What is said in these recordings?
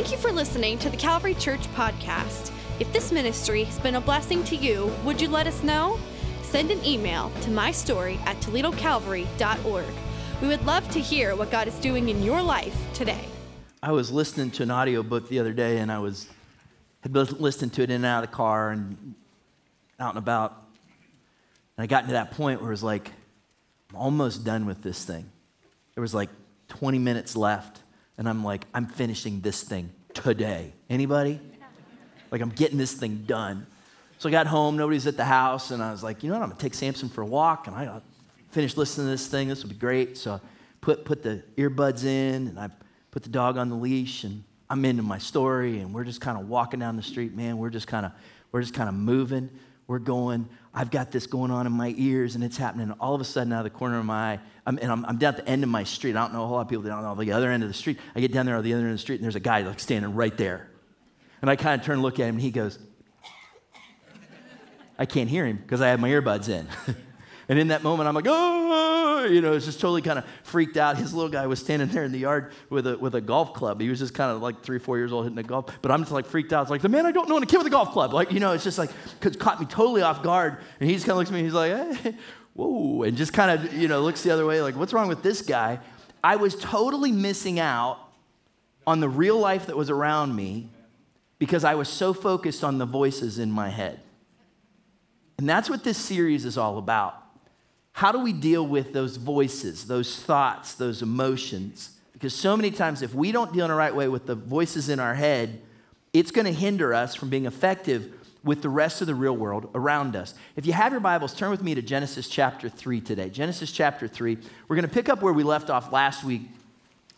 Thank you for listening to the Calvary Church podcast. If this ministry has been a blessing to you, would you let us know? Send an email to mystory at toledocalvary.org. We would love to hear what God is doing in your life today. I was listening to an audiobook the other day and I was had been listening to it in and out of the car and out and about. And I got to that point where it was like, I'm almost done with this thing. There was like 20 minutes left, and I'm like, I'm finishing this thing today. Anybody? Like, I'm getting this thing done. So I got home, nobody's at the house, and I was like, you know what? I'm gonna take Samson for a walk, and I finished listening to this thing. This will be great. So I put, put the earbuds in, and I put the dog on the leash, and I'm into my story, and we're just kind of walking down the street, man. We're just kind of, we're just kind of moving. We're going. I've got this going on in my ears, and it's happening. All of a sudden, out of the corner of my eye, I'm, and I'm, I'm, down at the end of my street. I don't know a whole lot of people down on the other end of the street. I get down there on the other end of the street, and there's a guy like standing right there. And I kind of turn and look at him, and he goes, I can't hear him because I have my earbuds in. and in that moment, I'm like, oh, you know, it's just totally kind of freaked out. His little guy was standing there in the yard with a, with a golf club. He was just kind of like three, four years old hitting a golf. But I'm just like freaked out. It's like, the man I don't know and a kid with a golf club. Like, you know, it's just like, cause caught me totally off guard. And he just kind of looks at me, he's like, hey, whoa, and just kind of, you know, looks the other way, like, what's wrong with this guy? I was totally missing out on the real life that was around me because I was so focused on the voices in my head. And that's what this series is all about. How do we deal with those voices, those thoughts, those emotions? Because so many times, if we don't deal in the right way with the voices in our head, it's going to hinder us from being effective with the rest of the real world around us. If you have your Bibles, turn with me to Genesis chapter 3 today. Genesis chapter 3. We're going to pick up where we left off last week.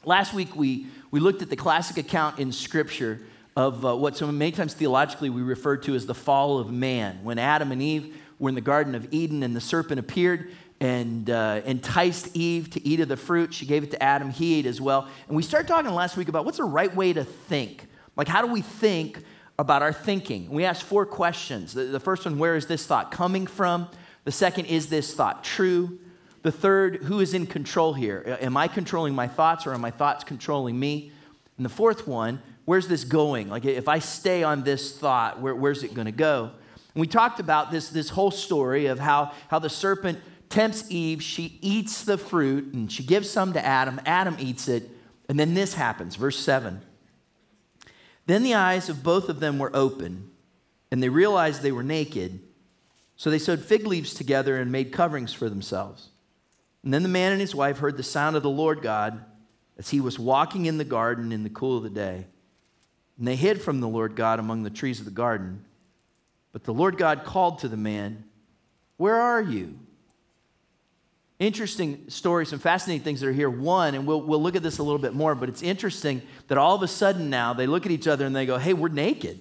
Last week, we, we looked at the classic account in Scripture of uh, what so many times theologically we refer to as the fall of man. When Adam and Eve were in the Garden of Eden and the serpent appeared and uh, enticed Eve to eat of the fruit, she gave it to Adam, he ate as well. And we started talking last week about what's the right way to think. Like, how do we think about our thinking? We asked four questions. The, the first one, where is this thought coming from? The second, is this thought true? The third, who is in control here? Am I controlling my thoughts or are my thoughts controlling me? And the fourth one, where's this going? Like, if I stay on this thought, where, where's it going to go? And we talked about this, this whole story of how, how the serpent tempts Eve. She eats the fruit and she gives some to Adam. Adam eats it. And then this happens, verse 7. Then the eyes of both of them were open, and they realized they were naked. So they sewed fig leaves together and made coverings for themselves. And then the man and his wife heard the sound of the Lord God as he was walking in the garden in the cool of the day. And they hid from the Lord God among the trees of the garden. But the Lord God called to the man, Where are you? Interesting story, some fascinating things that are here. One, and we'll, we'll look at this a little bit more, but it's interesting that all of a sudden now they look at each other and they go, Hey, we're naked.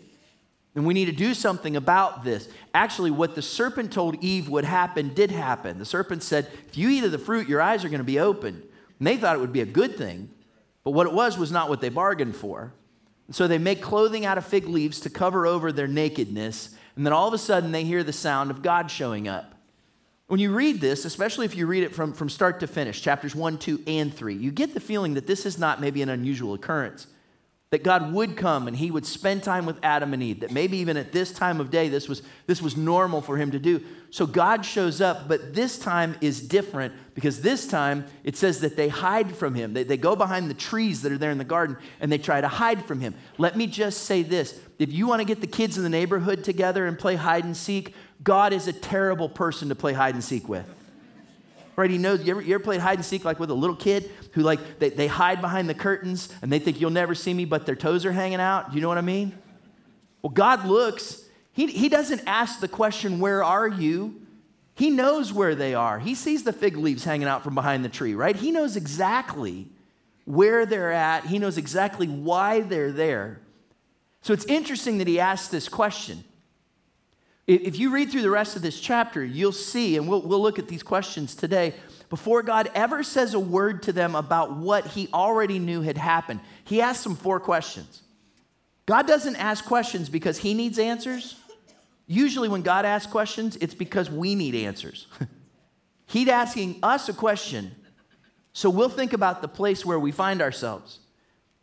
And we need to do something about this. Actually, what the serpent told Eve would happen did happen. The serpent said, If you eat of the fruit, your eyes are going to be open. And they thought it would be a good thing, but what it was was not what they bargained for. And so they make clothing out of fig leaves to cover over their nakedness. And then all of a sudden they hear the sound of God showing up. When you read this, especially if you read it from, from start to finish, chapters 1, 2, and 3, you get the feeling that this is not maybe an unusual occurrence that God would come and he would spend time with Adam and Eve, that maybe even at this time of day, this was, this was normal for him to do. So God shows up, but this time is different because this time it says that they hide from him. They, they go behind the trees that are there in the garden and they try to hide from him. Let me just say this if you want to get the kids in the neighborhood together and play hide and seek, God is a terrible person to play hide and seek with right? He knows. You ever, you ever played hide and seek like with a little kid who like they, they hide behind the curtains and they think you'll never see me, but their toes are hanging out? You know what I mean? Well, God looks. He, he doesn't ask the question, Where are you? He knows where they are. He sees the fig leaves hanging out from behind the tree, right? He knows exactly where they're at. He knows exactly why they're there. So it's interesting that he asks this question. If you read through the rest of this chapter, you'll see, and we'll, we'll look at these questions today, before God ever says a word to them about what he already knew had happened, he asks them four questions. God doesn't ask questions because he needs answers. Usually, when God asks questions, it's because we need answers. He's asking us a question, so we'll think about the place where we find ourselves.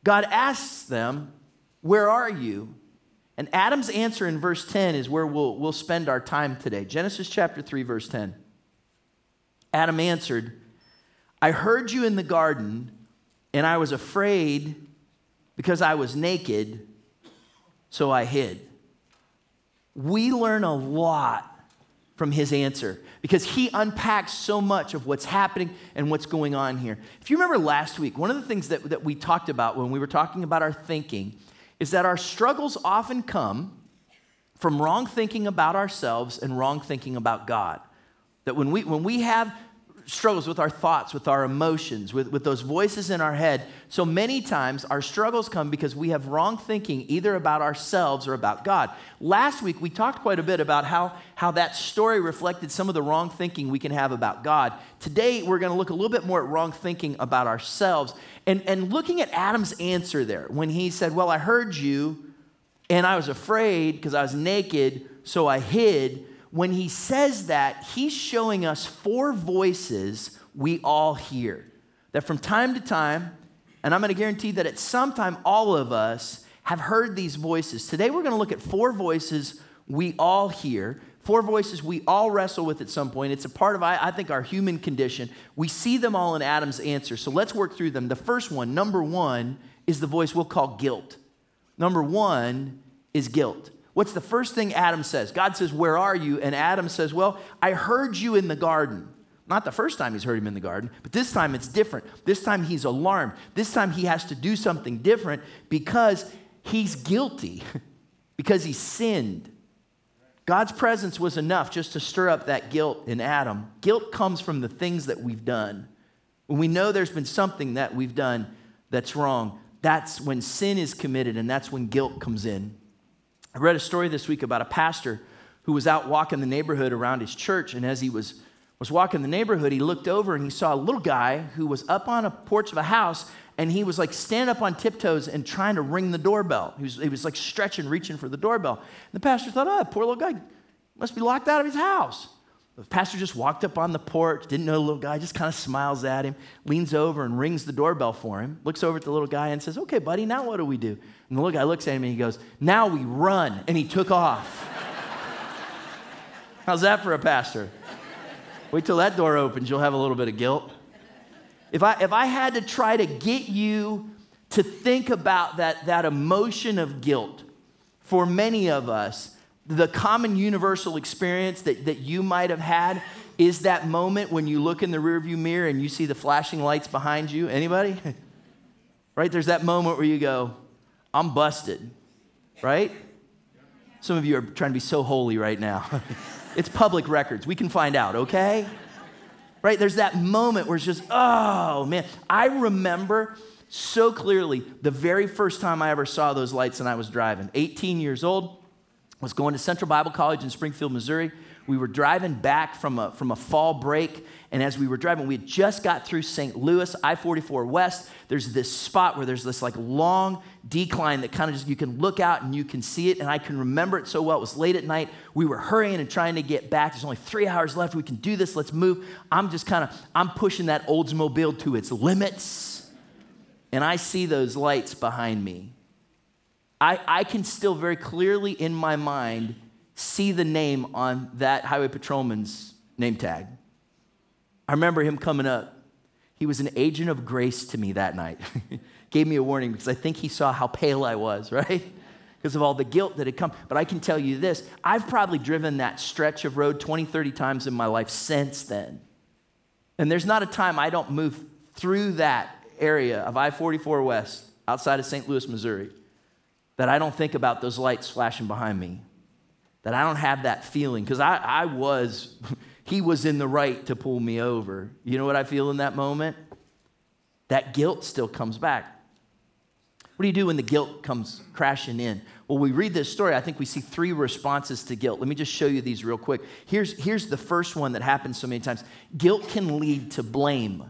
God asks them, Where are you? And Adam's answer in verse 10 is where we'll, we'll spend our time today. Genesis chapter 3, verse 10. Adam answered, I heard you in the garden, and I was afraid because I was naked, so I hid. We learn a lot from his answer because he unpacks so much of what's happening and what's going on here. If you remember last week, one of the things that, that we talked about when we were talking about our thinking is that our struggles often come from wrong thinking about ourselves and wrong thinking about God. That when we, when we have struggles with our thoughts, with our emotions, with, with those voices in our head. So many times our struggles come because we have wrong thinking either about ourselves or about God. Last week we talked quite a bit about how, how that story reflected some of the wrong thinking we can have about God. Today we're going to look a little bit more at wrong thinking about ourselves and, and looking at Adam's answer there when he said, Well, I heard you and I was afraid because I was naked, so I hid when he says that, he's showing us four voices we all hear. That from time to time, and I'm going to guarantee that at some time, all of us have heard these voices. Today, we're going to look at four voices we all hear, four voices we all wrestle with at some point. It's a part of, I, think, our human condition. We see them all in Adam's answer. So let's work through them. The first one, number one, is the voice we'll call guilt. Number one is guilt. What's the first thing Adam says? God says, Where are you? And Adam says, Well, I heard you in the garden. Not the first time he's heard him in the garden, but this time it's different. This time he's alarmed. This time he has to do something different because he's guilty, because he sinned. God's presence was enough just to stir up that guilt in Adam. Guilt comes from the things that we've done. When we know there's been something that we've done that's wrong, that's when sin is committed and that's when guilt comes in. I read a story this week about a pastor who was out walking the neighborhood around his church, and as he was, was walking the neighborhood, he looked over and he saw a little guy who was up on a porch of a house, and he was like standing up on tiptoes and trying to ring the doorbell. He was, he was like stretching, reaching for the doorbell. And the pastor thought, oh, poor little guy must be locked out of his house. The pastor just walked up on the porch, didn't know the little guy, just kind of smiles at him, leans over and rings the doorbell for him, looks over at the little guy and says, Okay, buddy, now what do we do? And the little guy looks at him and he goes, Now we run. And he took off. How's that for a pastor? Wait till that door opens, you'll have a little bit of guilt. If I, if I had to try to get you to think about that, that emotion of guilt, for many of us, the common universal experience that, that you might have had is that moment when you look in the rearview mirror and you see the flashing lights behind you. Anybody? right? There's that moment where you go, I'm busted, right? Some of you are trying to be so holy right now. it's public records. We can find out, okay? Right? There's that moment where it's just, oh man. I remember so clearly the very first time I ever saw those lights and I was driving. 18 years old was going to Central Bible College in Springfield, Missouri. We were driving back from a, from a fall break, and as we were driving, we had just got through St. Louis, I 44 West. There's this spot where there's this like long decline that kind of just, you can look out and you can see it, and I can remember it so well. It was late at night. We were hurrying and trying to get back. There's only three hours left. We can do this. Let's move. I'm just kind of, I'm pushing that Oldsmobile to its limits, and I see those lights behind me. I, I can still very clearly in my mind see the name on that highway patrolman's name tag. I remember him coming up. He was an agent of grace to me that night. Gave me a warning because I think he saw how pale I was, right? Because of all the guilt that had come. But I can tell you this I've probably driven that stretch of road 20, 30 times in my life since then. And there's not a time I don't move through that area of I 44 West outside of St. Louis, Missouri that I don't think about those lights flashing behind me, that I don't have that feeling, because I, I was, he was in the right to pull me over. You know what I feel in that moment? That guilt still comes back. What do you do when the guilt comes crashing in? Well, we read this story. I think we see three responses to guilt. Let me just show you these real quick. Here's, here's the first one that happens so many times guilt can lead to blame.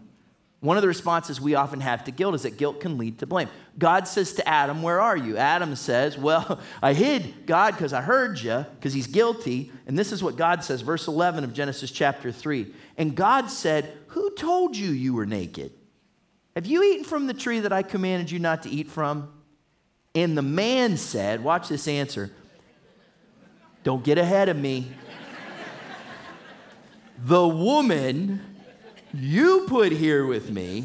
One of the responses we often have to guilt is that guilt can lead to blame. God says to Adam, Where are you? Adam says, Well, I hid God because I heard you, because he's guilty. And this is what God says, verse 11 of Genesis chapter 3. And God said, Who told you you were naked? Have you eaten from the tree that I commanded you not to eat from? And the man said, Watch this answer. Don't get ahead of me. the woman you put here with me,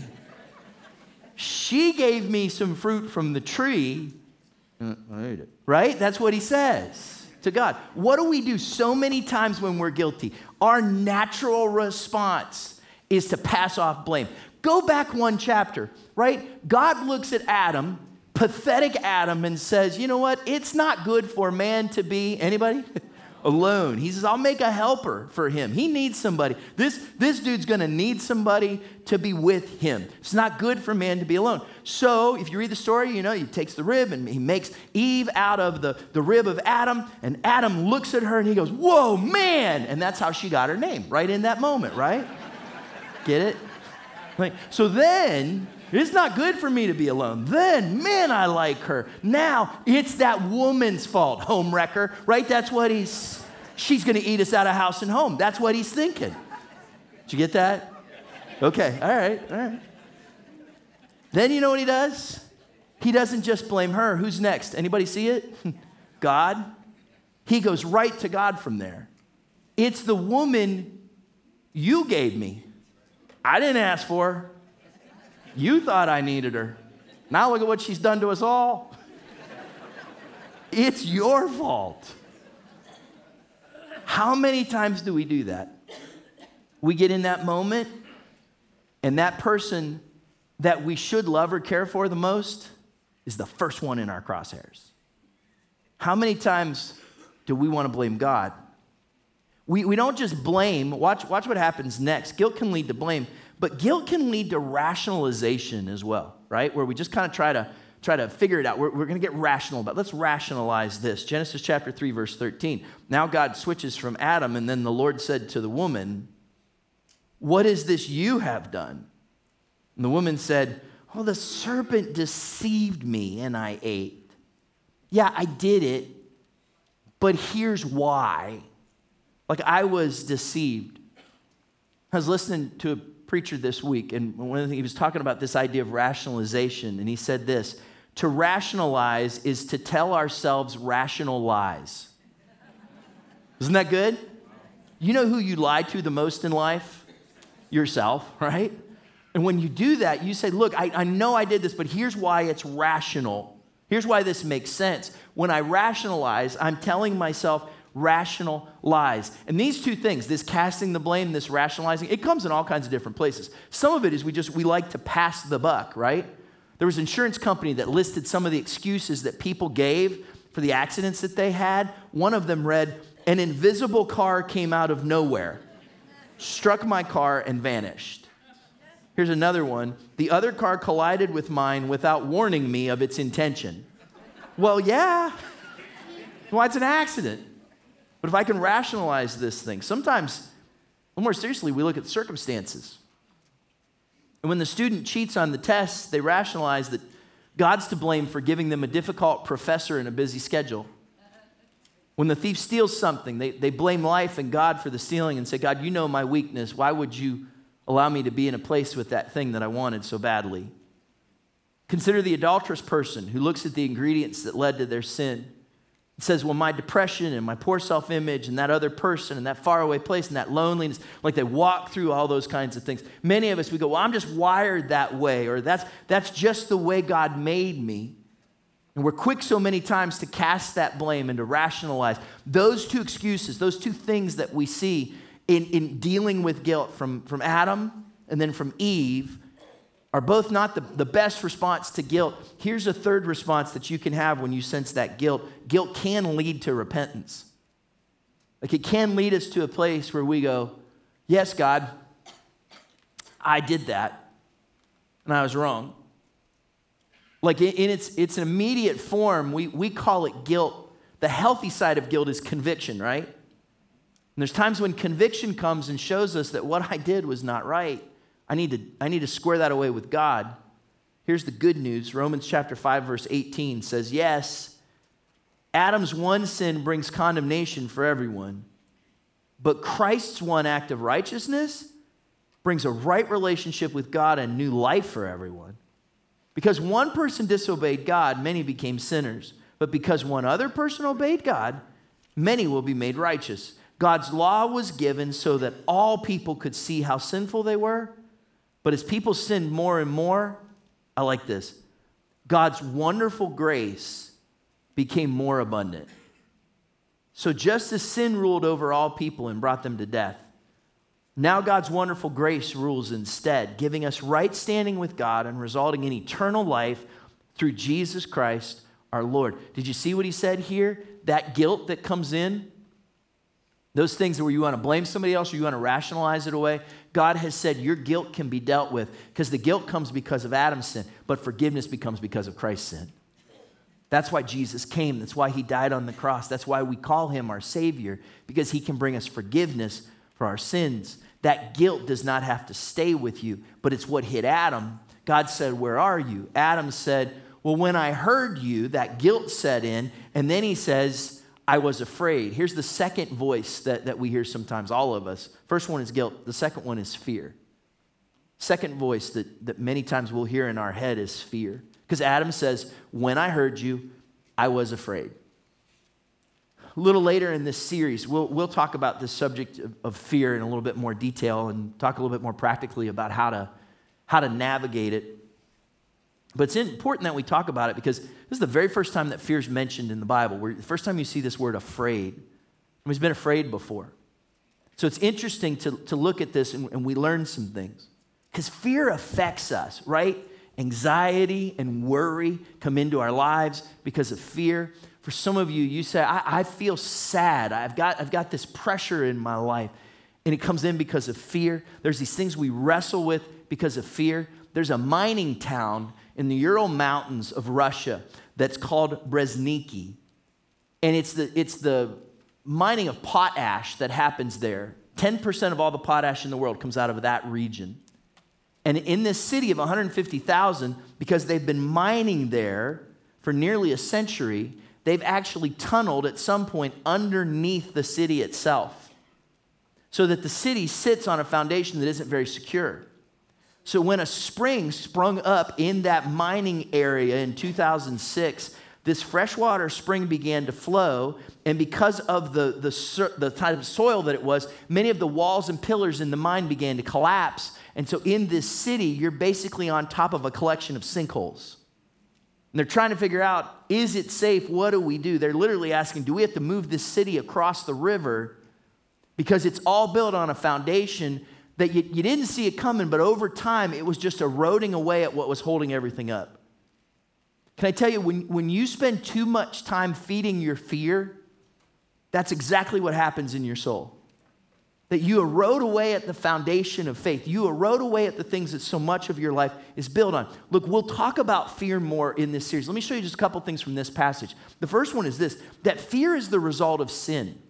she gave me some fruit from the tree. Uh, right? That's what he says to God. What do we do so many times when we're guilty? Our natural response is to pass off blame. Go back one chapter, right? God looks at Adam, pathetic Adam, and says, You know what? It's not good for man to be, anybody? alone. He says, I'll make a helper for him. He needs somebody. This, this dude's gonna need somebody to be with him. It's not good for man to be alone. So, if you read the story, you know, he takes the rib and he makes Eve out of the, the rib of Adam, and Adam looks at her and he goes, Whoa, man! And that's how she got her name, right in that moment, right? Get it? Like, so then it's not good for me to be alone. Then, man, I like her. Now it's that woman's fault, home wrecker, right? That's what he's, she's gonna eat us out of house and home. That's what he's thinking. Did you get that? Okay, all right, all right. Then you know what he does? He doesn't just blame her. Who's next? Anybody see it? God. He goes right to God from there. It's the woman you gave me. I didn't ask for her. You thought I needed her. Now look at what she's done to us all. It's your fault. How many times do we do that? We get in that moment, and that person that we should love or care for the most is the first one in our crosshairs. How many times do we want to blame God? We, we don't just blame, watch, watch what happens next. Guilt can lead to blame. But guilt can lead to rationalization as well, right? Where we just kind of try to try to figure it out. We're, we're going to get rational but Let's rationalize this. Genesis chapter 3 verse 13. Now God switches from Adam and then the Lord said to the woman, "What is this you have done?" And the woman said, "Oh, the serpent deceived me and I ate." Yeah, I did it. But here's why. Like I was deceived. I was listening to a preacher this week, and one of the things he was talking about this idea of rationalization, and he said this to rationalize is to tell ourselves rational lies. Isn't that good? You know who you lie to the most in life? Yourself, right? And when you do that, you say, Look, I, I know I did this, but here's why it's rational. Here's why this makes sense. When I rationalize, I'm telling myself, rational lies. And these two things, this casting the blame, this rationalizing, it comes in all kinds of different places. Some of it is we just we like to pass the buck, right? There was an insurance company that listed some of the excuses that people gave for the accidents that they had. One of them read, "An invisible car came out of nowhere, struck my car and vanished." Here's another one. The other car collided with mine without warning me of its intention. Well, yeah. Well, it's an accident. But if I can rationalize this thing, sometimes, more seriously, we look at circumstances. And when the student cheats on the test, they rationalize that God's to blame for giving them a difficult professor and a busy schedule. When the thief steals something, they, they blame life and God for the stealing and say, God, you know my weakness. Why would you allow me to be in a place with that thing that I wanted so badly? Consider the adulterous person who looks at the ingredients that led to their sin it says, well, my depression and my poor self image and that other person and that faraway place and that loneliness, like they walk through all those kinds of things. Many of us, we go, well, I'm just wired that way, or that's, that's just the way God made me. And we're quick so many times to cast that blame and to rationalize. Those two excuses, those two things that we see in, in dealing with guilt from, from Adam and then from Eve are both not the, the best response to guilt. Here's a third response that you can have when you sense that guilt guilt can lead to repentance. Like it can lead us to a place where we go, Yes, God, I did that, and I was wrong. Like in its, its immediate form, we, we call it guilt. The healthy side of guilt is conviction, right? And there's times when conviction comes and shows us that what I did was not right. I need to, I need to square that away with God. Here's the good news Romans chapter 5, verse 18 says, Yes, Adam's one sin brings condemnation for everyone, but Christ's one act of righteousness brings a right relationship with God and new life for everyone. Because one person disobeyed God, many became sinners. But because one other person obeyed God, many will be made righteous. God's law was given so that all people could see how sinful they were. But as people sinned more and more, I like this God's wonderful grace became more abundant. So just as sin ruled over all people and brought them to death, now God's wonderful grace rules instead, giving us right standing with God and resulting in eternal life through Jesus Christ our Lord. Did you see what he said here? That guilt that comes in, those things where you want to blame somebody else or you want to rationalize it away, God has said your guilt can be dealt with because the guilt comes because of Adam's sin, but forgiveness becomes because of Christ's sin. That's why Jesus came. That's why he died on the cross. That's why we call him our Savior, because he can bring us forgiveness for our sins. That guilt does not have to stay with you, but it's what hit Adam. God said, Where are you? Adam said, Well, when I heard you, that guilt set in. And then he says, I was afraid. Here's the second voice that, that we hear sometimes, all of us. First one is guilt, the second one is fear. Second voice that, that many times we'll hear in our head is fear. Because Adam says, When I heard you, I was afraid. A little later in this series, we'll, we'll talk about this subject of, of fear in a little bit more detail and talk a little bit more practically about how to, how to navigate it. But it's important that we talk about it because this is the very first time that fear is mentioned in the Bible. Where the first time you see this word afraid. He's been afraid before. So it's interesting to, to look at this and, and we learn some things. Because fear affects us, right? Anxiety and worry come into our lives because of fear. For some of you, you say, I, I feel sad. I've got, I've got this pressure in my life. And it comes in because of fear. There's these things we wrestle with because of fear. There's a mining town in the Ural Mountains of Russia that's called Berezniki. And it's the, it's the mining of potash that happens there. 10% of all the potash in the world comes out of that region. And in this city of 150,000, because they've been mining there for nearly a century, they've actually tunneled at some point underneath the city itself so that the city sits on a foundation that isn't very secure. So when a spring sprung up in that mining area in 2006, this freshwater spring began to flow, and because of the, the, the type of soil that it was, many of the walls and pillars in the mine began to collapse. And so in this city, you're basically on top of a collection of sinkholes. And they're trying to figure out is it safe? What do we do? They're literally asking do we have to move this city across the river? Because it's all built on a foundation that you, you didn't see it coming, but over time it was just eroding away at what was holding everything up. Can I tell you, when, when you spend too much time feeding your fear, that's exactly what happens in your soul. That you erode away at the foundation of faith. You erode away at the things that so much of your life is built on. Look, we'll talk about fear more in this series. Let me show you just a couple things from this passage. The first one is this that fear is the result of sin.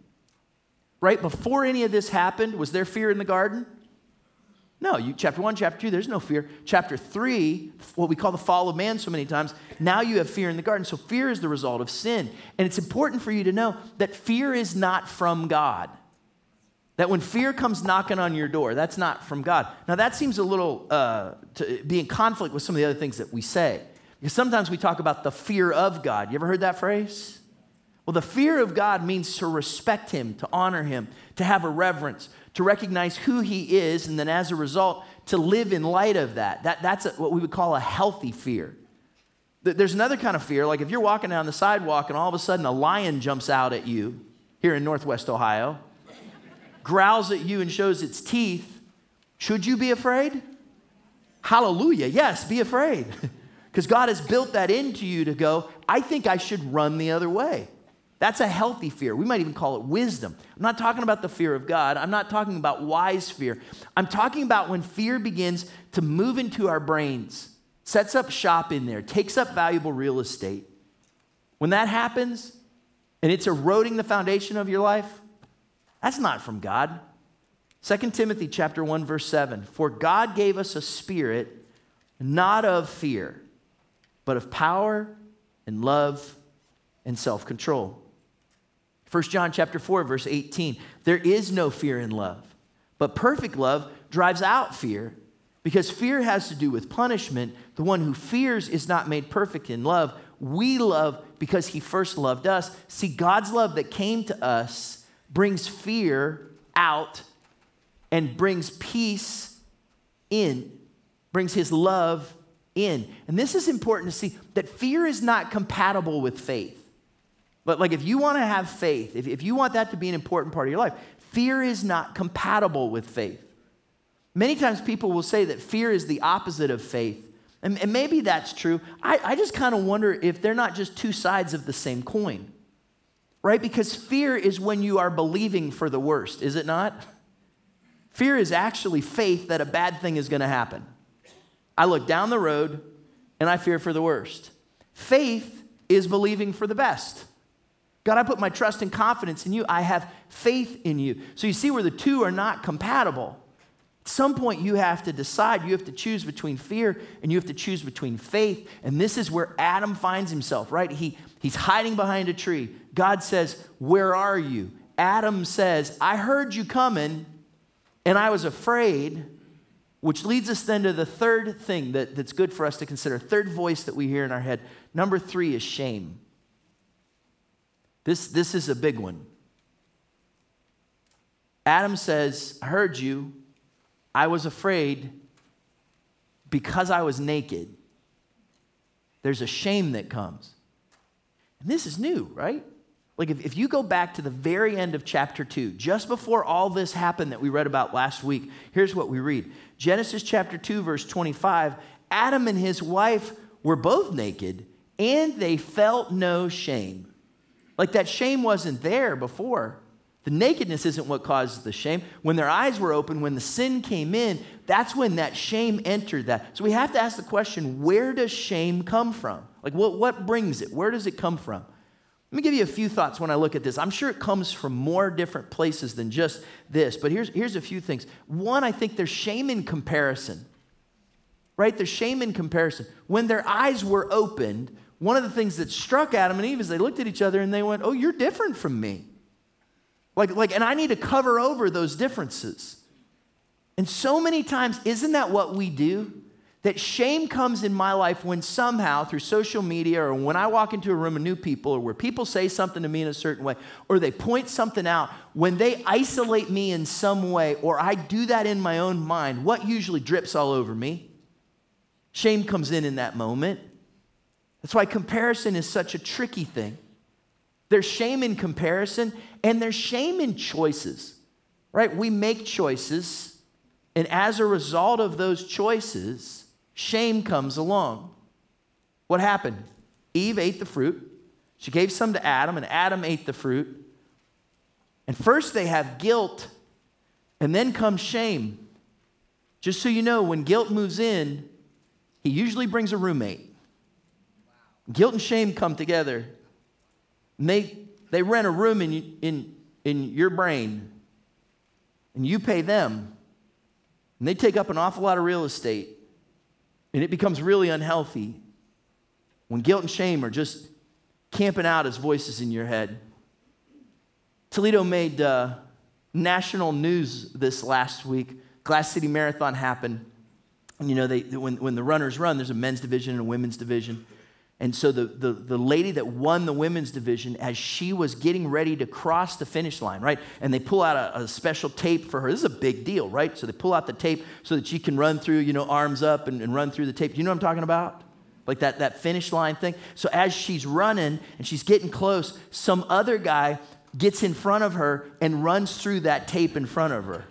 Right? Before any of this happened, was there fear in the garden? No, you, chapter one, chapter two, there's no fear. Chapter three, what we call the fall of man so many times, now you have fear in the garden. So fear is the result of sin. And it's important for you to know that fear is not from God. That when fear comes knocking on your door, that's not from God. Now, that seems a little uh, to be in conflict with some of the other things that we say. Because sometimes we talk about the fear of God. You ever heard that phrase? Well, the fear of God means to respect Him, to honor Him, to have a reverence, to recognize who he is, and then as a result, to live in light of that. that that's a, what we would call a healthy fear. There's another kind of fear, like if you're walking down the sidewalk and all of a sudden a lion jumps out at you here in Northwest Ohio, growls at you and shows its teeth, should you be afraid? Hallelujah. Yes, be afraid. Because God has built that into you to go, I think I should run the other way. That's a healthy fear. We might even call it wisdom. I'm not talking about the fear of God. I'm not talking about wise fear. I'm talking about when fear begins to move into our brains, sets up shop in there, takes up valuable real estate. When that happens and it's eroding the foundation of your life, that's not from God. 2 Timothy chapter 1 verse 7. For God gave us a spirit not of fear, but of power and love and self-control. 1 John chapter 4 verse 18. There is no fear in love, but perfect love drives out fear Because fear has to do with punishment. The one who fears is not made perfect in love. We love because he first loved us. See, God's love that came to us brings fear out and brings peace in, brings his love in. And this is important to see that fear is not compatible with faith. But like if you want to have faith, if, if you want that to be an important part of your life, fear is not compatible with faith. Many times people will say that fear is the opposite of faith. And, and maybe that's true. I, I just kind of wonder if they're not just two sides of the same coin, right? Because fear is when you are believing for the worst, is it not? Fear is actually faith that a bad thing is going to happen. I look down the road and I fear for the worst. Faith is believing for the best. God, I put my trust and confidence in you. I have faith in you. So you see where the two are not compatible. At some point, you have to decide. You have to choose between fear and you have to choose between faith. And this is where Adam finds himself, right? He, he's hiding behind a tree. God says, Where are you? Adam says, I heard you coming and I was afraid, which leads us then to the third thing that, that's good for us to consider, third voice that we hear in our head. Number three is shame. This, this is a big one. Adam says, I heard you. I was afraid because I was naked. There's a shame that comes. And this is new, right? Like if, if you go back to the very end of chapter 2, just before all this happened that we read about last week, here's what we read Genesis chapter 2, verse 25 Adam and his wife were both naked, and they felt no shame. Like that shame wasn't there before. The nakedness isn't what caused the shame. When their eyes were open, when the sin came in, that's when that shame entered that. So we have to ask the question where does shame come from? Like, what, what brings it? Where does it come from? Let me give you a few thoughts when I look at this. I'm sure it comes from more different places than just this, but here's, here's a few things. One, I think there's shame in comparison, right? There's shame in comparison. When their eyes were opened, one of the things that struck Adam and Eve is they looked at each other and they went, Oh, you're different from me. Like, like, and I need to cover over those differences. And so many times, isn't that what we do? That shame comes in my life when somehow, through social media, or when I walk into a room of new people, or where people say something to me in a certain way, or they point something out, when they isolate me in some way, or I do that in my own mind, what usually drips all over me? Shame comes in in that moment. That's why comparison is such a tricky thing. There's shame in comparison, and there's shame in choices, right? We make choices, and as a result of those choices, shame comes along. What happened? Eve ate the fruit. She gave some to Adam, and Adam ate the fruit. And first they have guilt, and then comes shame. Just so you know, when guilt moves in, he usually brings a roommate. Guilt and shame come together. And they, they rent a room in, in, in your brain, and you pay them. And they take up an awful lot of real estate, and it becomes really unhealthy when guilt and shame are just camping out as voices in your head. Toledo made uh, national news this last week. Glass City Marathon happened. And you know, they, when, when the runners run, there's a men's division and a women's division. And so the, the, the lady that won the women's division, as she was getting ready to cross the finish line, right? And they pull out a, a, special tape for her. This is a big deal, right? So they pull out the tape so that she can run through, you know, arms up and, and run through the tape. You know what I'm talking about? Like that, that finish line thing. So as she's running and she's getting close, some other guy gets in front of her and runs through that tape in front of her.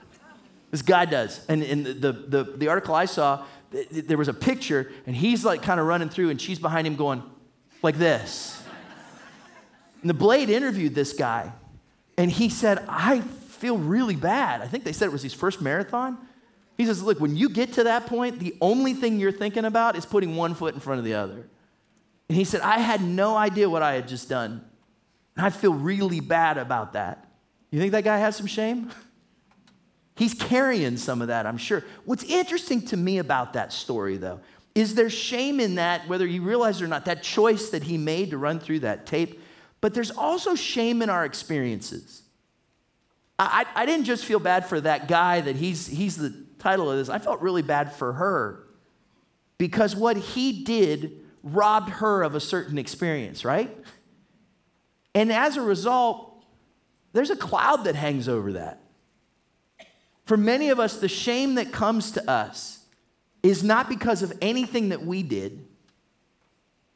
This guy does. And in the, the, the article I saw, there was a picture, and he's like kind of running through, and she's behind him going like this. And the Blade interviewed this guy, and he said, I feel really bad. I think they said it was his first marathon. He says, Look, when you get to that point, the only thing you're thinking about is putting one foot in front of the other. And he said, I had no idea what I had just done. And I feel really bad about that. You think that guy has some shame? He's carrying some of that, I'm sure. What's interesting to me about that story, though, is there shame in that, whether you realize it or not, that choice that he made to run through that tape? But there's also shame in our experiences. I, I didn't just feel bad for that guy that he's, he's the title of this, I felt really bad for her because what he did robbed her of a certain experience, right? And as a result, there's a cloud that hangs over that. For many of us, the shame that comes to us is not because of anything that we did.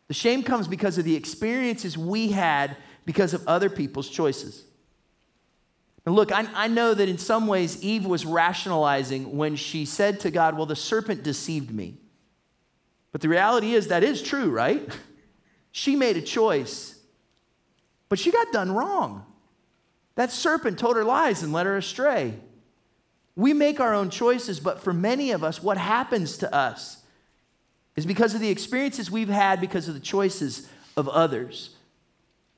The shame comes because of the experiences we had because of other people's choices. And look, I, I, know that in some ways Eve was rationalizing when she said to God, Well, the serpent deceived me. But the reality is that is true, right? She made a choice, but she got done wrong. That serpent told her lies and led her astray. We make our own choices, but for many of us, what happens to us is because of the experiences we've had, because of the choices of others.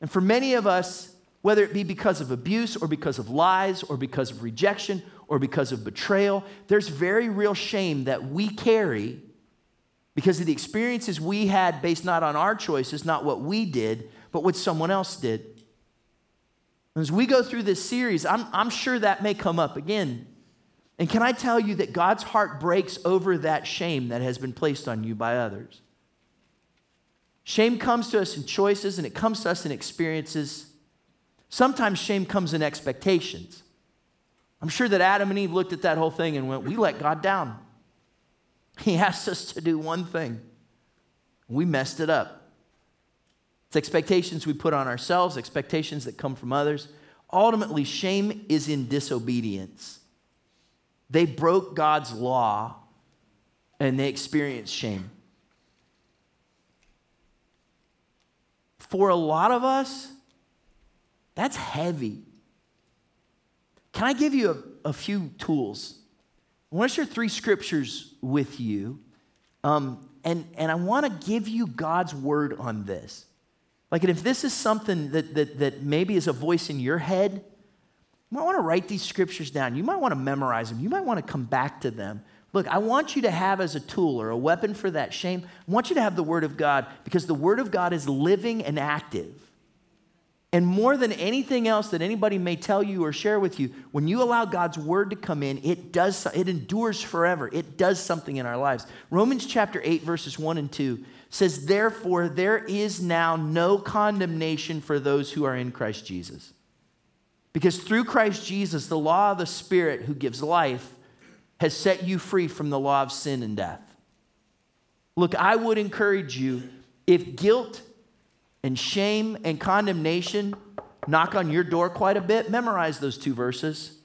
And for many of us, whether it be because of abuse or because of lies or because of rejection or because of betrayal, there's very real shame that we carry because of the experiences we had based not on our choices, not what we did, but what someone else did. As we go through this series, I'm, I'm sure that may come up again. And can I tell you that God's heart breaks over that shame that has been placed on you by others? Shame comes to us in choices and it comes to us in experiences. Sometimes shame comes in expectations. I'm sure that Adam and Eve looked at that whole thing and went, We let God down. He asked us to do one thing, we messed it up. It's expectations we put on ourselves, expectations that come from others. Ultimately, shame is in disobedience. They broke God's law and they experienced shame. For a lot of us, that's heavy. Can I give you a, a few tools? I want to share three scriptures with you. Um, and, and I want to give you God's word on this. Like, if this is something that, that, that maybe is a voice in your head, you might want to write these scriptures down. You might want to memorize them. You might want to come back to them. Look, I want you to have as a tool or a weapon for that shame, I want you to have the Word of God because the Word of God is living and active. And more than anything else that anybody may tell you or share with you, when you allow God's word to come in, it does it endures forever. It does something in our lives. Romans chapter 8 verses 1 and 2 says, "Therefore there is now no condemnation for those who are in Christ Jesus." Because through Christ Jesus, the law of the Spirit who gives life has set you free from the law of sin and death. Look, I would encourage you if guilt and shame and condemnation knock on your door quite a bit, memorize those two verses.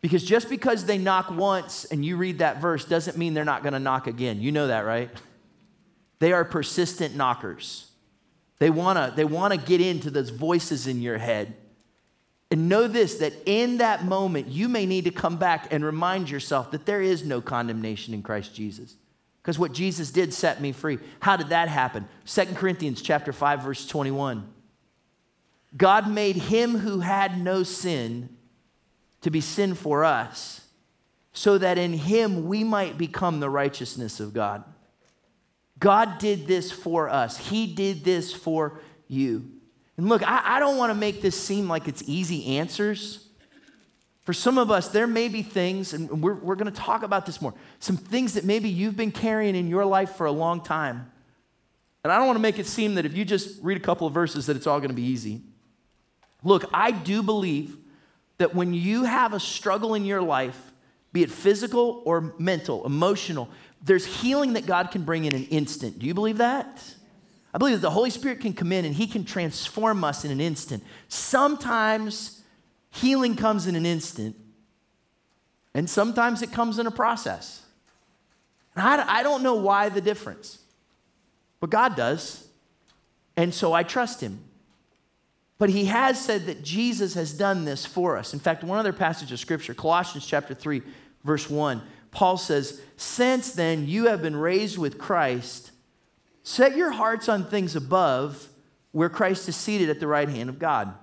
Because just because they knock once and you read that verse doesn't mean they're not going to knock again. You know that, right? They are persistent knockers. They want to they want to get into those voices in your head and know this that in that moment, you may need to come back and remind yourself that there is no condemnation in Christ Jesus. Because what Jesus did set me free. How did that happen? 2 Corinthians chapter 5 verse 21. God made him who had no sin to be sin for us, so that in him we might become the righteousness of God. God did this for us. He did this for you. And look, I, I don't want to make this seem like it's easy answers. For some of us, there may be things, and we're, we're going to talk about this more, some things that maybe you've been carrying in your life for a long time. And I don't want to make it seem that if you just read a couple of verses that it's all going to be easy. Look, I do believe that when you have a struggle in your life, be it physical or mental, emotional, there's healing that God can bring in an instant. Do you believe that? I believe that the Holy Spirit can come in and He can transform us in an instant. Sometimes healing comes in an instant, and sometimes it comes in a process. And I, I don't know why the difference, but God does. And so I trust Him. But He has said that Jesus has done this for us. In fact, one other passage of Scripture, Colossians chapter 3, verse 1, Paul says, Since then you have been raised with Christ Set your hearts on things above, where Christ is seated at the right hand of God.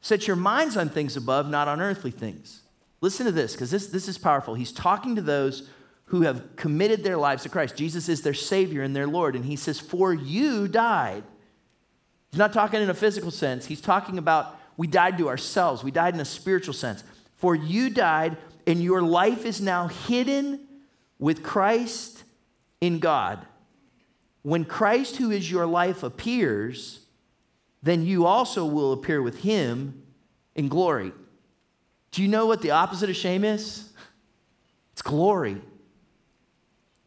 Set your minds on things above, not on earthly things. Listen to this, because this, this is powerful. He's talking to those who have committed their lives to Christ. Jesus is their Savior and their Lord. And he says, For you died. He's not talking in a physical sense, he's talking about we died to ourselves, we died in a spiritual sense. For you died, and your life is now hidden with Christ in God. When Christ, who is your life, appears, then you also will appear with him in glory. Do you know what the opposite of shame is? It's glory.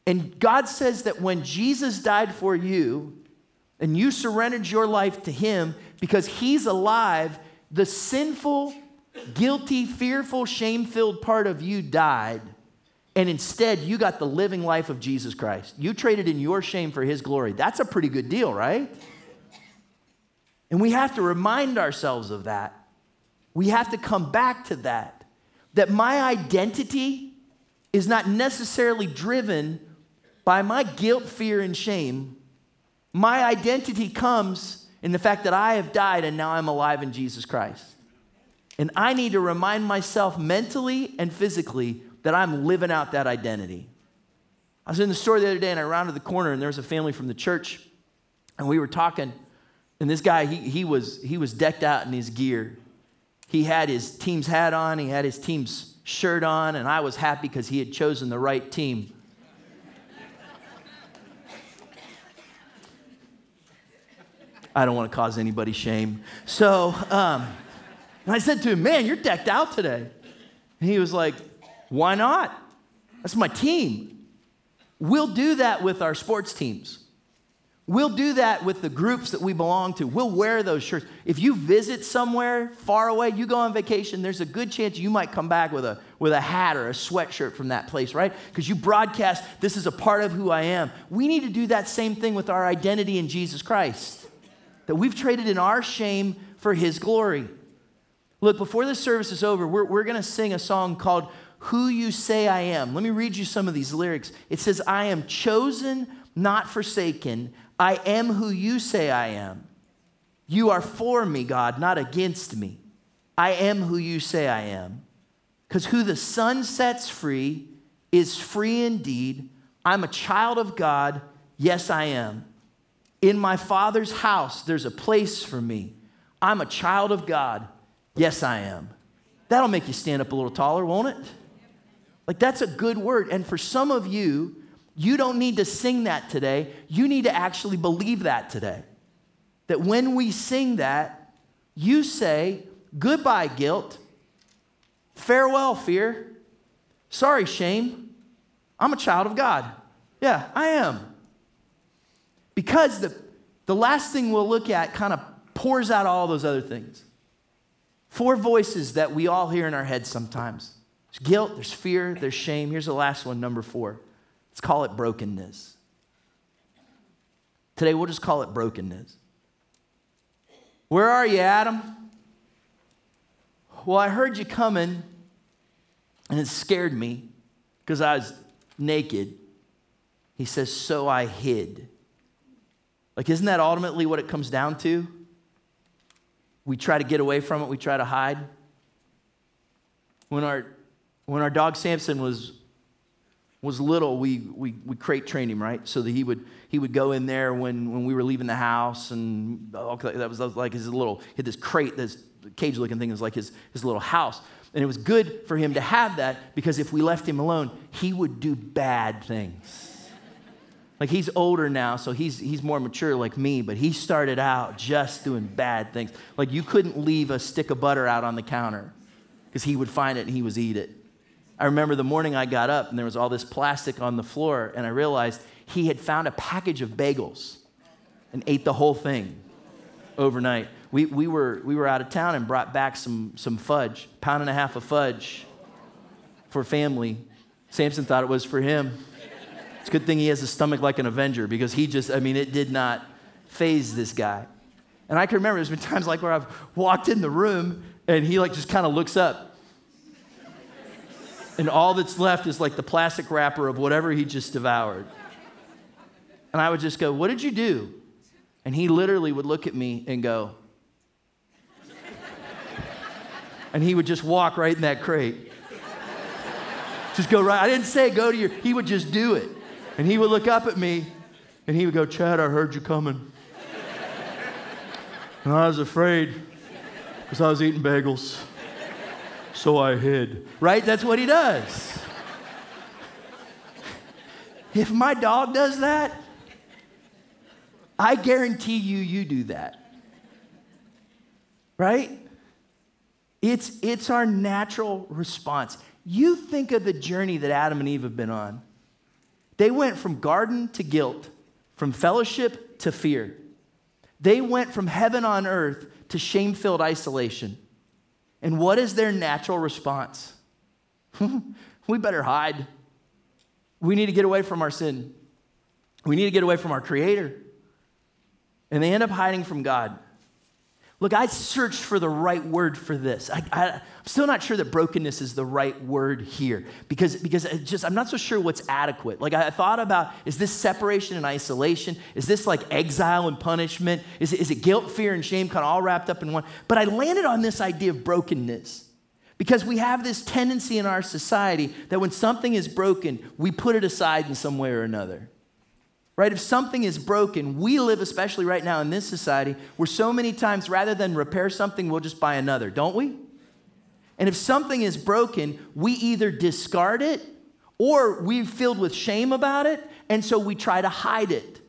And God says that when Jesus died for you and you surrendered your life to him because he's alive, the sinful, guilty, fearful, shame filled part of you died. And instead, you got the living life of Jesus Christ. You traded in your shame for his glory. That's a pretty good deal, right? And we have to remind ourselves of that. We have to come back to that. That my identity is not necessarily driven by my guilt, fear, and shame. My identity comes in the fact that I have died and now I'm alive in Jesus Christ. And I need to remind myself mentally and physically that I'm living out that identity. I was in the store the other day and I rounded the corner and there was a family from the church and we were talking and this guy he, he was he was decked out in his gear. He had his team's hat on, he had his team's shirt on and I was happy because he had chosen the right team. I don't want to cause anybody shame. So um, I said to him, Man, you're decked out today. And he was like, why not? That's my team. We'll do that with our sports teams. We'll do that with the groups that we belong to. We'll wear those shirts. If you visit somewhere far away, you go on vacation, there's a good chance you might come back with a, with a hat or a sweatshirt from that place, right? Because you broadcast, this is a part of who I am. We need to do that same thing with our identity in Jesus Christ, that we've traded in our shame for his glory. Look, before this service is over, we're, we're going to sing a song called who you say I am. Let me read you some of these lyrics. It says, I am chosen, not forsaken. I am who you say I am. You are for me, God, not against me. I am who you say I am. Because who the Son sets free is free indeed. I'm a child of God. Yes, I am. In my Father's house, there's a place for me. I'm a child of God. Yes, I am. That'll make you stand up a little taller, won't it? Like, that's a good word. And for some of you, you don't need to sing that today. You need to actually believe that today. That when we sing that, you say, Goodbye, guilt. Farewell, fear. Sorry, shame. I'm a child of God. Yeah, I am. Because the, the last thing we'll look at kind of pours out all those other things. Four voices that we all hear in our heads sometimes. There's guilt, there's fear, there's shame. Here's the last one, number four. Let's call it brokenness. Today, we'll just call it brokenness. Where are you, Adam? Well, I heard you coming, and it scared me because I was naked. He says, So I hid. Like, isn't that ultimately what it comes down to? We try to get away from it, we try to hide. When our when our dog Samson was, was little, we, we, we crate trained him, right? So that he would, he would go in there when, when we were leaving the house, and that was, that was like his little, he had this crate, this cage looking thing, is like his, his little house. And it was good for him to have that because if we left him alone, he would do bad things. Like he's older now, so he's, he's more mature like me, but he started out just doing bad things. Like you couldn't leave a stick of butter out on the counter because he would find it and he would eat it. I remember the morning I got up and there was all this plastic on the floor, and I realized he had found a package of bagels and ate the whole thing overnight. We, we, were, we were out of town and brought back some, some fudge, pound and a half of fudge for family. Samson thought it was for him. It's a good thing he has a stomach like an Avenger because he just, I mean, it did not faze this guy. And I can remember there's been times like where I've walked in the room and he like just kind of looks up and all that's left is like the plastic wrapper of whatever he just devoured. And I would just go, What did you do? And he literally would look at me and go, and he would just walk right in that crate. Just go right. I didn't say go to your, he would just do it. And he would look up at me and he would go, Chad, I heard you coming. And I was afraid because I was eating bagels. So I hid. Right? That's what he does. if my dog does that, I guarantee you, you do that. Right? It's, it's our natural response. You think of the journey that Adam and Eve have been on. They went from garden to guilt, from fellowship to fear. They went from heaven on earth to shame filled isolation. And what is their natural response? we better hide. We need to get away from our sin. We need to get away from our Creator. And they end up hiding from God. Look, I searched for the right word for this. I, am still not sure that brokenness is the right word here because, because just I'm not so sure what's adequate. Like I thought about, is this separation and isolation? Is this like exile and punishment? Is is it guilt, fear, and shame kind of all wrapped up in one? But I landed on this idea of brokenness because we have this tendency in our society that when something is broken, we put it aside in some way or another right? If something is broken, we live, especially right now in this society, where so many times rather than repair something, we'll just buy another, don't we? And if something is broken, we either discard it or we're filled with shame about it, and so we try to hide it.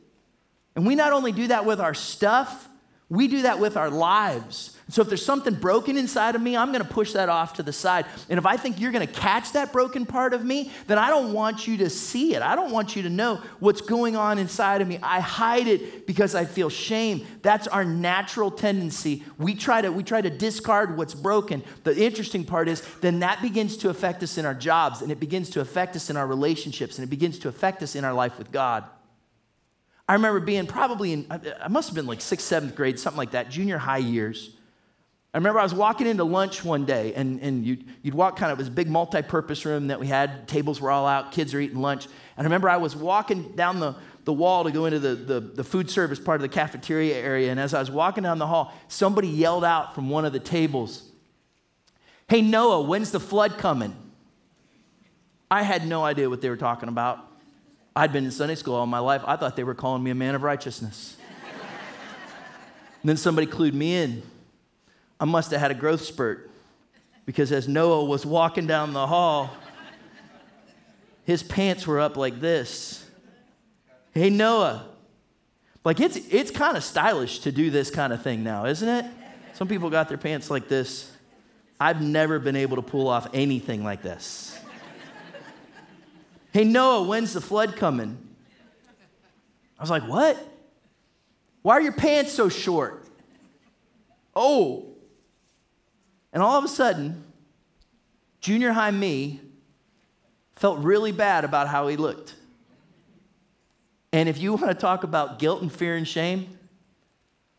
And we not only do that with our stuff, we do that with our lives. So if there's something broken inside of me, I'm going to push that off to the side. And if I think you're going to catch that broken part of me, then I don't want you to see it. I don't want you to know what's going on inside of me. I hide it because I feel shame. That's our natural tendency. We try to we try to discard what's broken. The interesting part is then that begins to affect us in our jobs and it begins to affect us in our relationships and it begins to affect us in our life with God. I remember being probably in, I must have been like sixth, seventh grade, something like that, junior high years. I remember I was walking into lunch one day, and, and you'd, you'd walk kind of this big multi purpose room that we had. Tables were all out, kids are eating lunch. And I remember I was walking down the, the wall to go into the, the, the food service part of the cafeteria area. And as I was walking down the hall, somebody yelled out from one of the tables, Hey, Noah, when's the flood coming? I had no idea what they were talking about. I'd been in Sunday school all my life. I thought they were calling me a man of righteousness. then somebody clued me in. I must have had a growth spurt because as Noah was walking down the hall, his pants were up like this. Hey, Noah. Like it's, it's kind of stylish to do this kind of thing now, isn't it? Some people got their pants like this. I've never been able to pull off anything like this. Hey, Noah, when's the flood coming? I was like, what? Why are your pants so short? Oh, and all of a sudden, junior high me felt really bad about how he looked. And if you want to talk about guilt and fear and shame,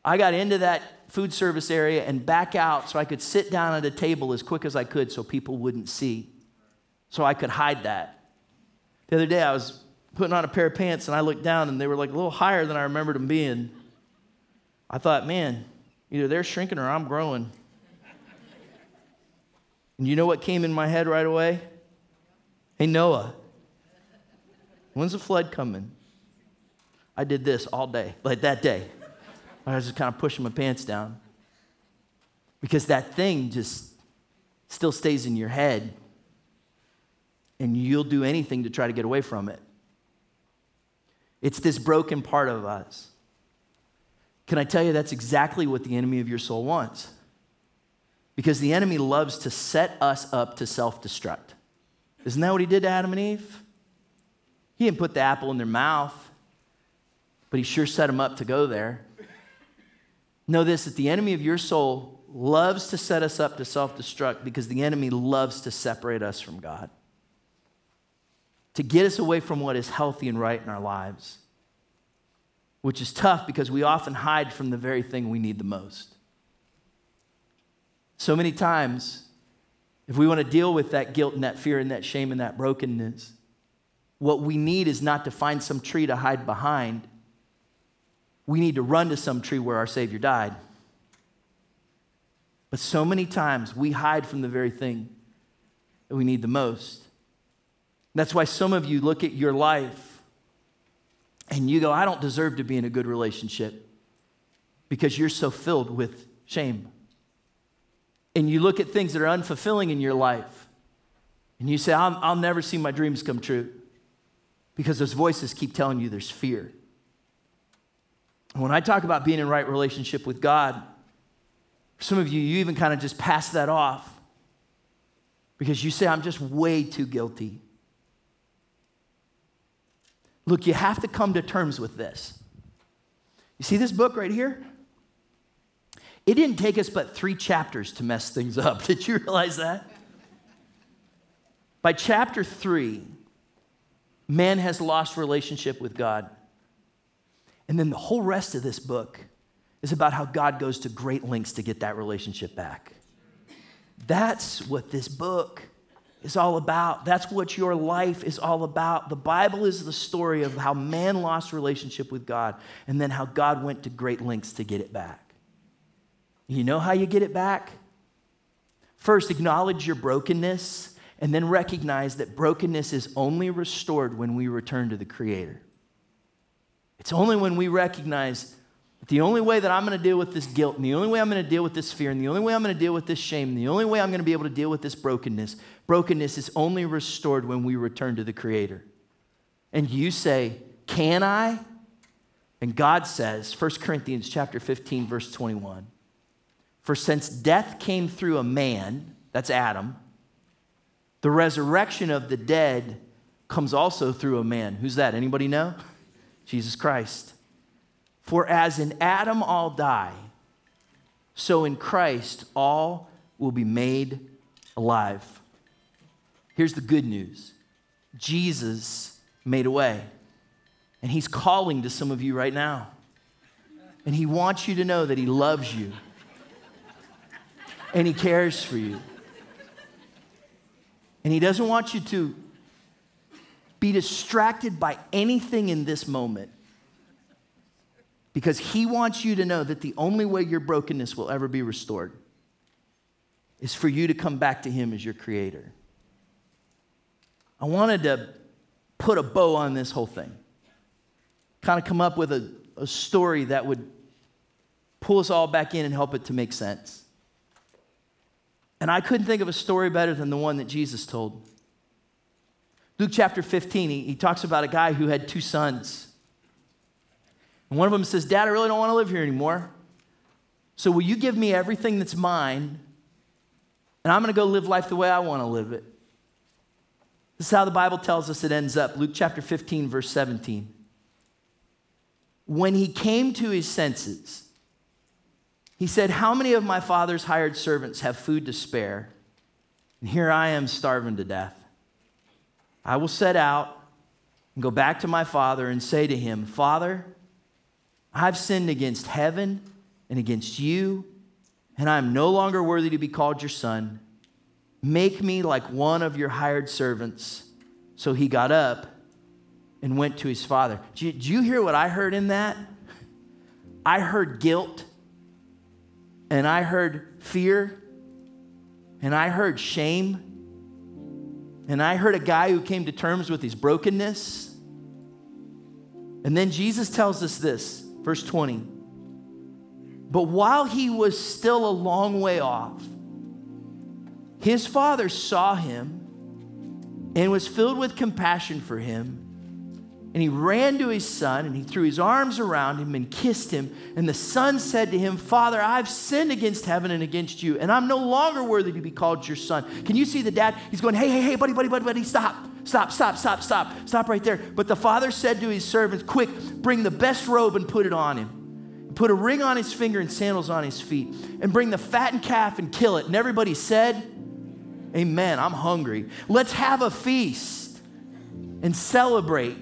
I got into that food service area and back out so I could sit down at a table as quick as I could so people wouldn't see. So I could hide that. The other day I was putting on a pair of pants and I looked down and they were like a little higher than I remembered them being. I thought, man, either they're shrinking or I'm growing. And you know what came in my head right away? Hey, Noah, when's the flood coming? I did this all day, like that day. I was just kind of pushing my pants down. Because that thing just still stays in your head, and you'll do anything to try to get away from it. It's this broken part of us. Can I tell you that's exactly what the enemy of your soul wants? Because the enemy loves to set us up to self destruct. Isn't that what he did to Adam and Eve? He didn't put the apple in their mouth, but he sure set them up to go there. Know this that the enemy of your soul loves to set us up to self destruct because the enemy loves to separate us from God, to get us away from what is healthy and right in our lives, which is tough because we often hide from the very thing we need the most. So many times, if we want to deal with that guilt and that fear and that shame and that brokenness, what we need is not to find some tree to hide behind. We need to run to some tree where our Savior died. But so many times we hide from the very thing that we need the most. That's why some of you look at your life and you go, I don't deserve to be in a good relationship because you're so filled with shame. and you look at things that are unfulfilling in your life, and you say, I'll, I'll never see my dreams come true because those voices keep telling you there's fear. When I talk about being in right relationship with God, some of you, you even kind of just pass that off because you say, I'm just way too guilty. Look, you have to come to terms with this. You see this book right here? It didn't take us but three chapters to mess things up. Did you realize that? By chapter three, man has lost relationship with God. And then the whole rest of this book is about how God goes to great lengths to get that relationship back. That's what this book is all about. That's what your life is all about. The Bible is the story of how man lost relationship with God and then how God went to great lengths to get it back. You know how you get it back? First, acknowledge your brokenness and then recognize that brokenness is only restored when we return to the Creator. It's only when we recognize that the only way that I'm going to deal with this guilt, and the only way I'm going to deal with this fear, and the only way I'm going to deal with this shame, and the only way I'm going to be able to deal with this brokenness, brokenness is only restored when we return to the Creator. And you say, Can I? And God says, 1 Corinthians chapter 15, verse 21, For since death came through a man, that's Adam, the resurrection of the dead comes also through a man. Who's that? Anybody know? Jesus Christ. For as in Adam all die, so in Christ all will be made alive. Here's the good news Jesus made a way, and he's calling to some of you right now. And he wants you to know that he loves you and he cares for you. And He doesn't want you to be distracted by anything in this moment because He wants you to know that the only way your brokenness will ever be restored is for you to come back to Him as your Creator. I wanted to put a bow on this whole thing, kind of come up with a, a story that would pull us all back in and help it to make sense. And I couldn't think of a story better than the one that Jesus told. Luke chapter 15, he, he talks about a guy who had two sons. And one of them says, Dad, I really don't want to live here anymore. So will you give me everything that's mine? And I'm going to go live life the way I want to live it. This is how the Bible tells us it ends up. Luke chapter 15, verse 17. When he came to his senses, he said, How many of my father's hired servants have food to spare? And here I am starving to death. I will set out and go back to my father and say to him, Father, I've sinned against heaven and against you, and I am no longer worthy to be called your son. Make me like one of your hired servants. So he got up and went to his father. Did you hear what I heard in that? I heard guilt and I heard fear, and I heard shame, and I heard a guy who came to terms with his brokenness. And then Jesus tells us this, verse 20. But while he was still a long way off, his father saw him and was filled with compassion for him and he ran to his son and he threw his arms around him and kissed him. And the son said to him, Father, I've sinned against heaven and against you, and I'm no longer worthy to be called your son. Can you see the dad? He's going, Hey, hey, hey, buddy, buddy, buddy, buddy, stop. Stop, stop, stop, stop. Stop right there. But the father said to his servants, Quick, bring the best robe and put it on him. Put a ring on his finger and sandals on his feet. And bring the fattened calf and kill it. And everybody said, Amen. I'm hungry. Let's have a feast and celebrate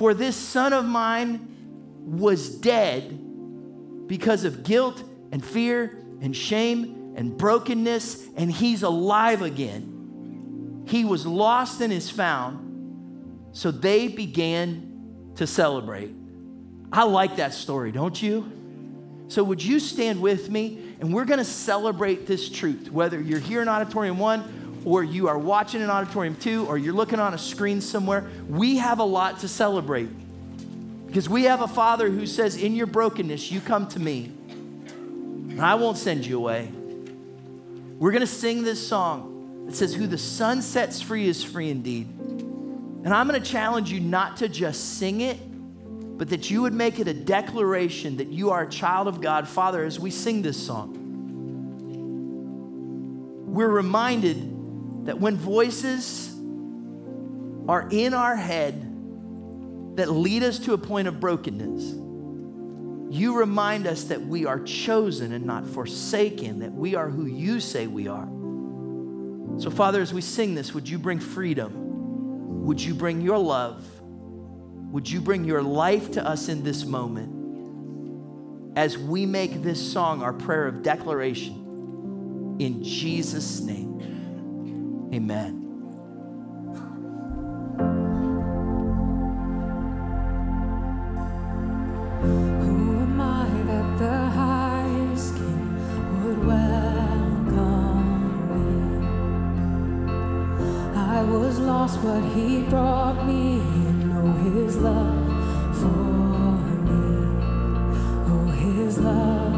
for this son of mine was dead because of guilt and fear and shame and brokenness, and he's alive again. He was lost and is found. So they began to celebrate. I like that story, don't you? So, would you stand with me? And we're to celebrate this truth, whether you're here in Auditorium 1 or you are watching an auditorium too, or you're looking on a screen somewhere, we have a lot to celebrate. Because we have a Father who says, In your brokenness, you come to me, and I won't send you away. We're going to sing this song that says, Who the Son sets free is free indeed. And I'm going to challenge you not to just sing it, but that you would make it a declaration that you are a child of God. Father, as we sing this song, we're reminded that when voices are in our head that lead us to a point of brokenness, you remind us that we are chosen and not forsaken, that we are who you say we are. So, Father, as we sing this, would you bring freedom? Would you bring your love? Would you bring your life to us in this moment as we make this song our prayer of declaration? In Jesus' name, amen. he brought me. Know oh, his love for me. Oh, his love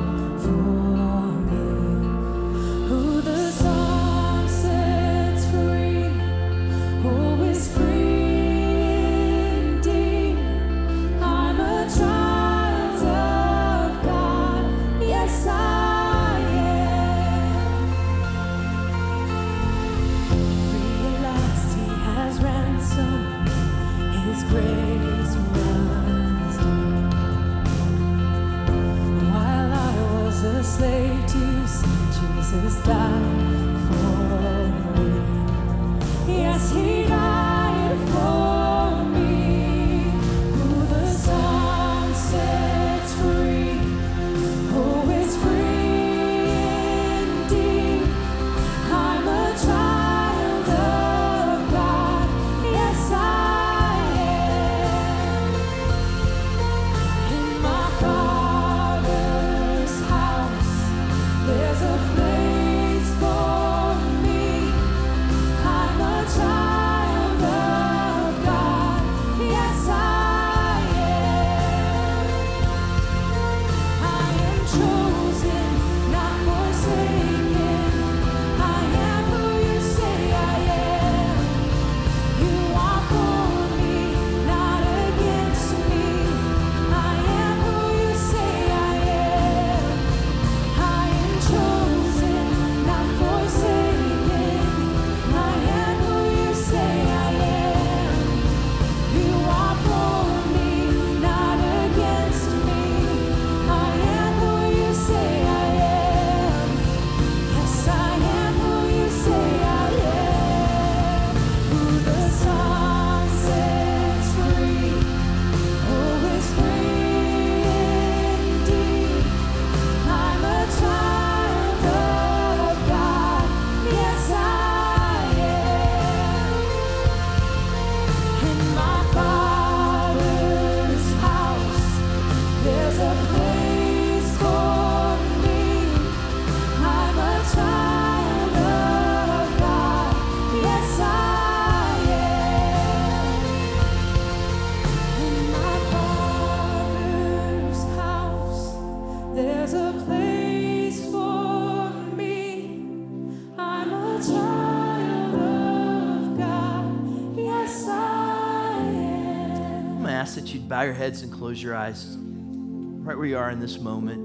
bow your heads and close your eyes right where you are in this moment.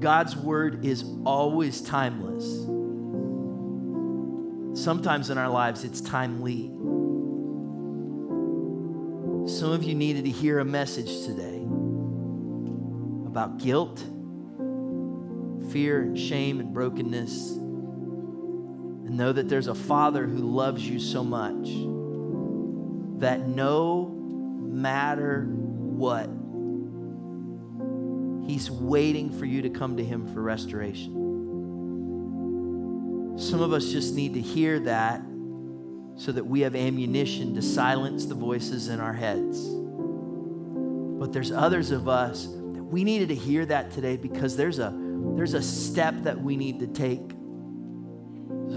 God's word is always timeless. Sometimes in our lives, it's timely. Some of you needed to hear a message today about guilt, fear, and shame, and brokenness. And know that there's a Father who loves you so much that no matter what. He's waiting for you to come to Him for restoration. Some of us just need to hear that so that we have ammunition to silence the voices in our heads. But there's others of us that we needed to hear that today because there's a, there's a step that we need to take.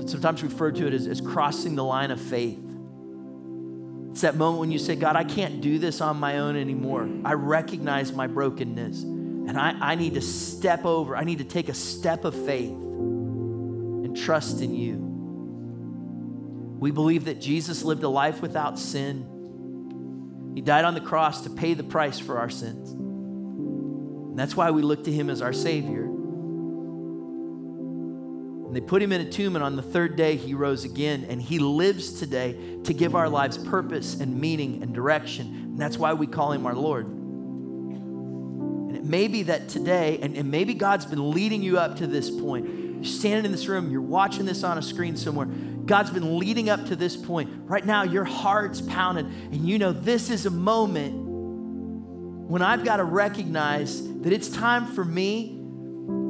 Sometimes referred to it as, as crossing the line of faith. It's that moment when you say, God, I can't do this on my own anymore. I recognize my brokenness. And I, I need to step over, I need to take a step of faith and trust in you. We believe that Jesus lived a life without sin. He died on the cross to pay the price for our sins. And that's why we look to him as our Savior. And they put him in a tomb, and on the third day, he rose again. And he lives today to give our lives purpose and meaning and direction. And that's why we call him our Lord. And it may be that today, and, and maybe God's been leading you up to this point. You're standing in this room, you're watching this on a screen somewhere. God's been leading up to this point. Right now, your heart's pounding, and you know this is a moment when I've got to recognize that it's time for me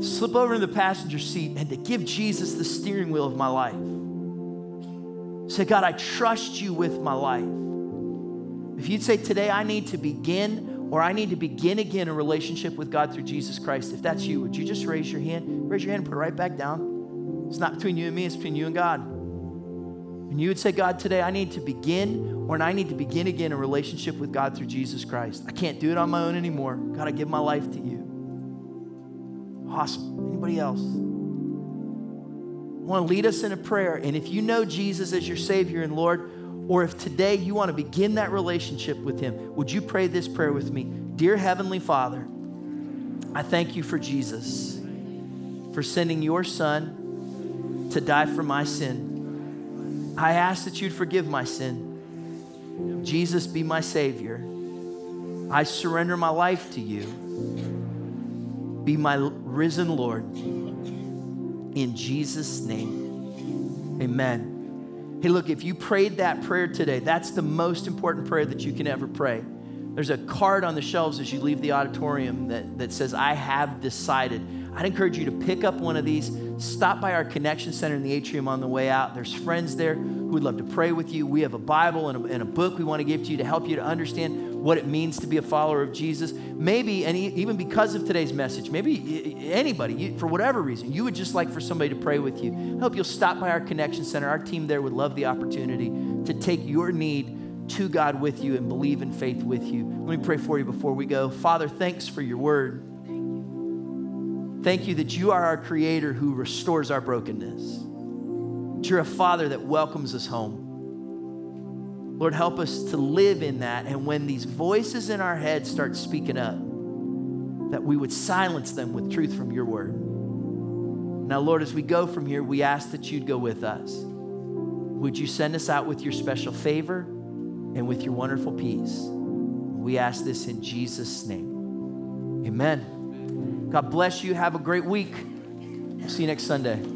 slip over in the passenger seat and to give Jesus the steering wheel of my life. Say, God, I trust you with my life. If you'd say today, I need to begin or I need to begin again a relationship with God through Jesus Christ, if that's you, would you just raise your hand? Raise your hand and put it right back down. It's not between you and me, it's between you and God. And you would say, God, today I need to begin or I need to begin again a relationship with God through Jesus Christ. I can't do it on my own anymore. God, I give my life to you. Awesome. Anybody else? Want to lead us in a prayer. And if you know Jesus as your Savior and Lord, or if today you want to begin that relationship with Him, would you pray this prayer with me? Dear Heavenly Father, I thank you for Jesus, for sending your Son to die for my sin. I ask that you'd forgive my sin. Jesus, be my Savior. I surrender my life to you. Be my risen Lord. In Jesus' name, amen. Hey, look, if you prayed that prayer today, that's the most important prayer that you can ever pray. There's a card on the shelves as you leave the auditorium that, that says, I have decided. I'd encourage you to pick up one of these, stop by our connection center in the atrium on the way out. There's friends there who would love to pray with you. We have a Bible and a, and a book we want to give to you to help you to understand what it means to be a follower of Jesus. Maybe, and even because of today's message, maybe anybody, for whatever reason, you would just like for somebody to pray with you. I hope you'll stop by our connection center. Our team there would love the opportunity to take your need to God with you and believe in faith with you. Let me pray for you before we go. Father, thanks for your word. Thank you that you are our creator who restores our brokenness. That you're a father that welcomes us home. Lord, help us to live in that. And when these voices in our head start speaking up, that we would silence them with truth from your word. Now, Lord, as we go from here, we ask that you'd go with us. Would you send us out with your special favor and with your wonderful peace? We ask this in Jesus' name. Amen. God bless you. Have a great week. See you next Sunday.